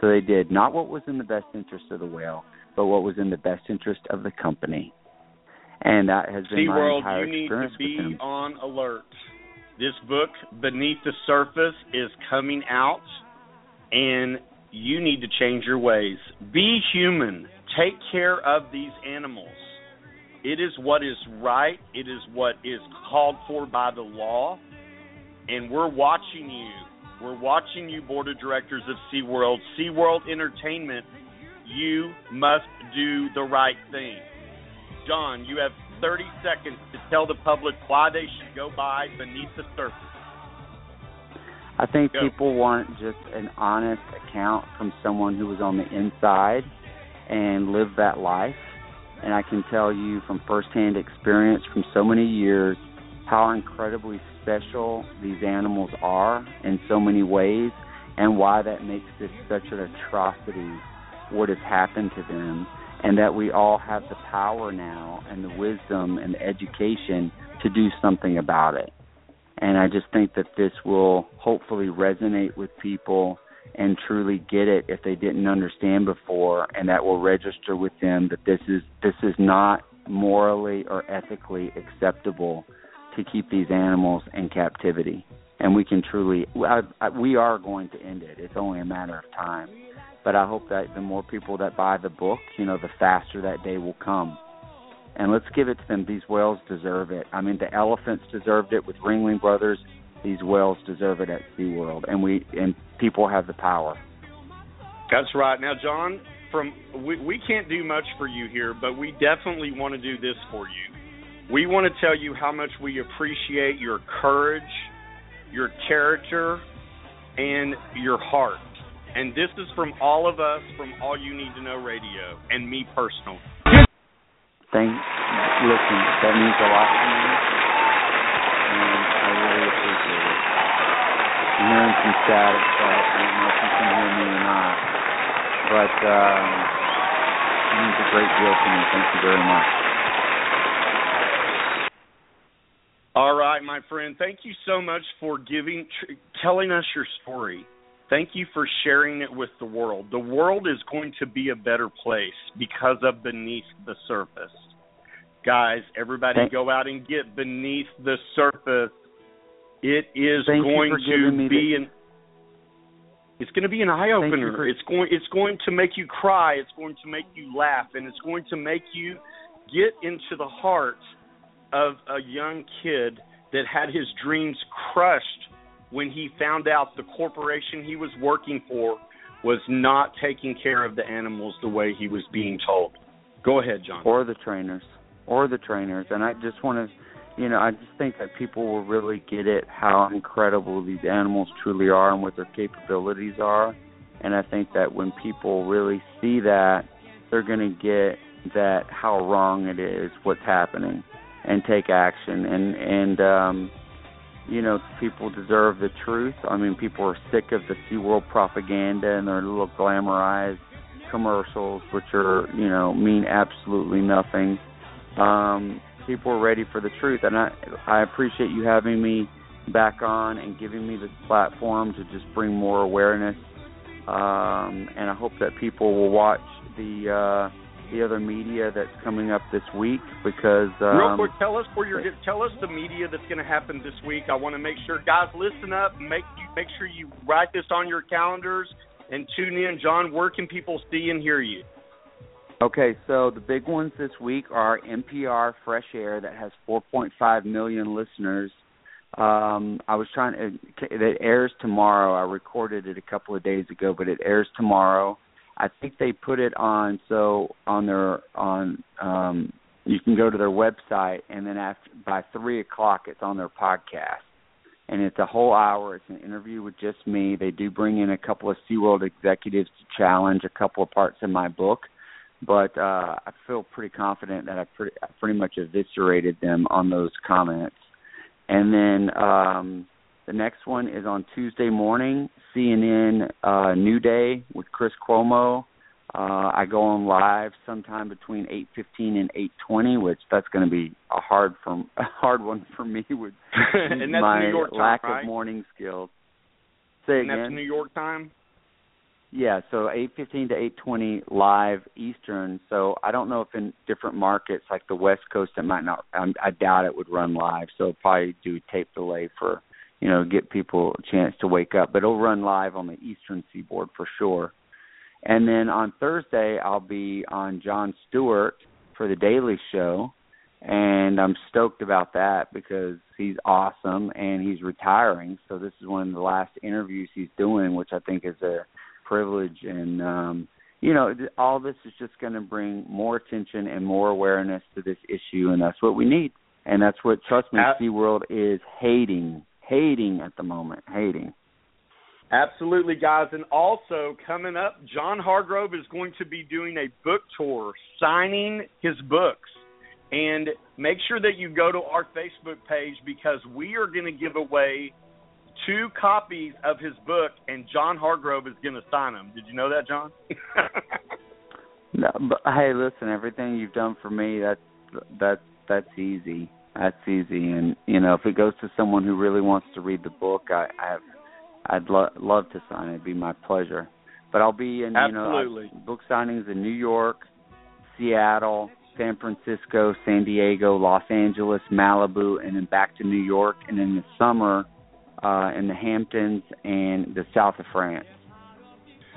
So they did not what was in the best interest of the whale, but what was in the best interest of the company and that has been SeaWorld, my entire you need to be with him. on alert. This book, Beneath the Surface, is coming out, and you need to change your ways. Be human. Take care of these animals. It is what is right. It is what is called for buy the law, and we're watching you. We're watching you, board of directors of SeaWorld. SeaWorld Entertainment, you must do the right thing. John, you have 30 seconds to tell the public why they should go by beneath the surface. I think Go. people want just an honest account from someone who was on the inside and lived that life. And I can tell you from firsthand experience from so many years how incredibly special these animals are in so many ways and why that makes this such an atrocity what has happened to them and that we all have the power now and the wisdom and the education to do something about it. And I just think that this will hopefully resonate with people and truly get it if they didn't understand before and that will register with them that this is this is not morally or ethically acceptable to keep these animals in captivity. And we can truly I, I, we are going to end it. It's only a matter of time but I hope that the more people that buy the book, you know, the faster that day will come. And let's give it to them. These whales deserve it. I mean, the elephants deserved it with Ringling Brothers. These whales deserve it at SeaWorld, and we and people have the power. That's right. Now, John, from we, we can't do much for you here, but we definitely want to do this for you. We want to tell you how much we appreciate your courage, your character, and your heart. And this is from all of us from All You Need to Know Radio and me personally. Thank listen, that means a lot to me. And I really appreciate it. I'm hearing some static, so I don't know if you can hear me or not. But um it means a great deal to me. Thank you very much. All right, my friend. Thank you so much for giving, tr- telling us your story. Thank you for sharing it with the world. The world is going to be a better place because of Beneath the Surface. Guys, everybody Thank- go out and get Beneath the Surface. It is Thank going to be an it's going to be an eye opener. for- It's going it's going to make you cry, it's going to make you laugh, and it's going to make you get into the heart of a young kid that had his dreams crushed when he found out the corporation he was working for was not taking care of the animals the way he was being told. Go ahead, John. or the trainers or the trainers and i just want to you know i just think that people will really get it how incredible these animals truly are and what their capabilities are and i think that when people really see that they're going to get that how wrong it is what's happening and take action and and um you know people deserve the truth. I mean people are sick of the SeaWorld propaganda and their little glamorized commercials which are you know mean absolutely nothing. Um people are ready for the truth and i i appreciate you having me back on and giving me this platform to just bring more awareness. Um and i hope that people will watch the uh the other media that's coming up this week because um Real quick, tell us where you're. Tell us the media that's going to happen this week. I want to make sure, guys, listen up. Make you make sure you write this on your calendars and tune in. John, where can people see and hear you? Okay, so the big ones this week are NPR Fresh Air that has 4.5 million listeners. Um, I was trying to. It airs tomorrow. I recorded it a couple of days ago, but it airs tomorrow. I think they put it on so on their on. um You can go to their website, and then after by three o'clock, it's on their podcast and it's a whole hour. It's an interview with just me. They do bring in a couple of SeaWorld executives to challenge a couple of parts in my book, but uh, I feel pretty confident that I pretty, I pretty much eviscerated them on those comments. And then um, the next one is on Tuesday morning, CNN uh, New Day with Chris Cuomo. Uh, I go on live sometime between 8:15 and 8:20, which that's going to be a hard from a hard one for me with and that's my New York time, lack right? of morning skills. Say and again. that's New York time. Yeah, so 8:15 to 8:20 live Eastern. So I don't know if in different markets like the West Coast it might not. I, I doubt it would run live. So probably do tape delay for you know get people a chance to wake up. But it'll run live on the Eastern Seaboard for sure. And then on Thursday I'll be on Jon Stewart for the Daily Show, and I'm stoked about that because he's awesome and he's retiring. So this is one of the last interviews he's doing, which I think is a privilege and um you know all this is just going to bring more attention and more awareness to this issue and that's what we need and that's what trust me Ab- SeaWorld is hating hating at the moment hating Absolutely, guys. And also coming up, John Hargrove is going to be doing a book tour, signing his books. And make sure that you go to our Facebook page because we are going to give away two copies of his book, and John Hargrove is going to sign them. Did you know that, John? no, but hey listen everything you've done for me that's that's that's easy that's easy and you know if it goes to someone who really wants to read the book i i have I'd lo- love to sign it. It'd be my pleasure. But I'll be in, you know, book signings in New York, Seattle, San Francisco, San Diego, Los Angeles, Malibu, and then back to New York, and in the summer uh in the Hamptons and the south of France.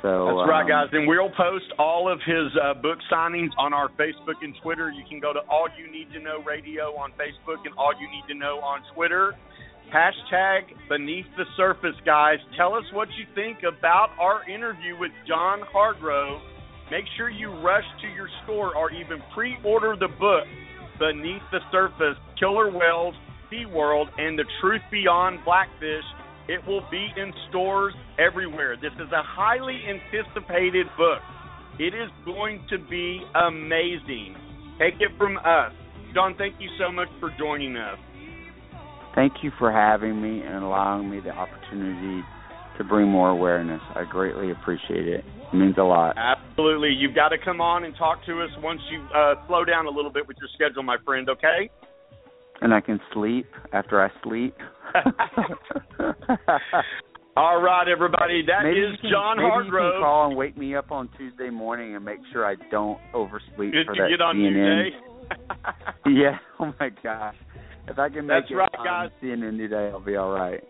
So That's right, um, guys. And we'll post all of his uh, book signings on our Facebook and Twitter. You can go to All You Need to Know Radio on Facebook and All You Need to Know on Twitter. Hashtag Beneath the Surface, guys. Tell us what you think about our interview with John Hargrove. Make sure you rush to your store or even pre order the book, Beneath the Surface Killer Whales, SeaWorld, and The Truth Beyond Blackfish. It will be in stores everywhere. This is a highly anticipated book. It is going to be amazing. Take it from us. John, thank you so much for joining us. Thank you for having me and allowing me the opportunity to bring more awareness. I greatly appreciate it. It means a lot. Absolutely. You've got to come on and talk to us once you uh, slow down a little bit with your schedule, my friend, okay? And I can sleep after I sleep. All right, everybody. That maybe is can, John maybe Hargrove. You can call and wake me up on Tuesday morning and make sure I don't oversleep Did for that get on CNN. Tuesday? yeah. Oh my gosh. If I can make That's it right, on guys. CNN today, I'll be all right.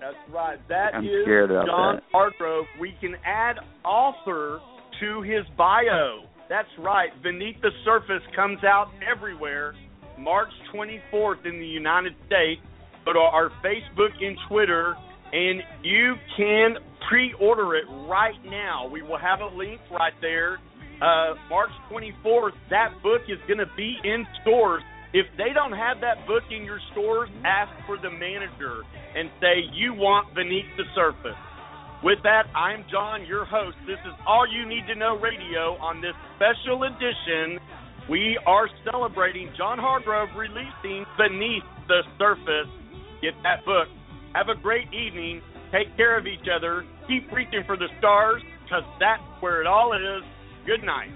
That's right. That I'm is John that. Hargrove. We can add author to his bio. That's right. Beneath the Surface comes out everywhere March 24th in the United States. Go to our Facebook and Twitter, and you can pre order it right now. We will have a link right there. Uh, March 24th, that book is going to be in stores. If they don't have that book in your stores, ask for the manager and say you want Beneath the Surface. With that, I'm John, your host. This is All You Need to Know Radio on this special edition. We are celebrating John Hargrove releasing Beneath the Surface. Get that book. Have a great evening. Take care of each other. Keep reaching for the stars because that's where it all is. Good night.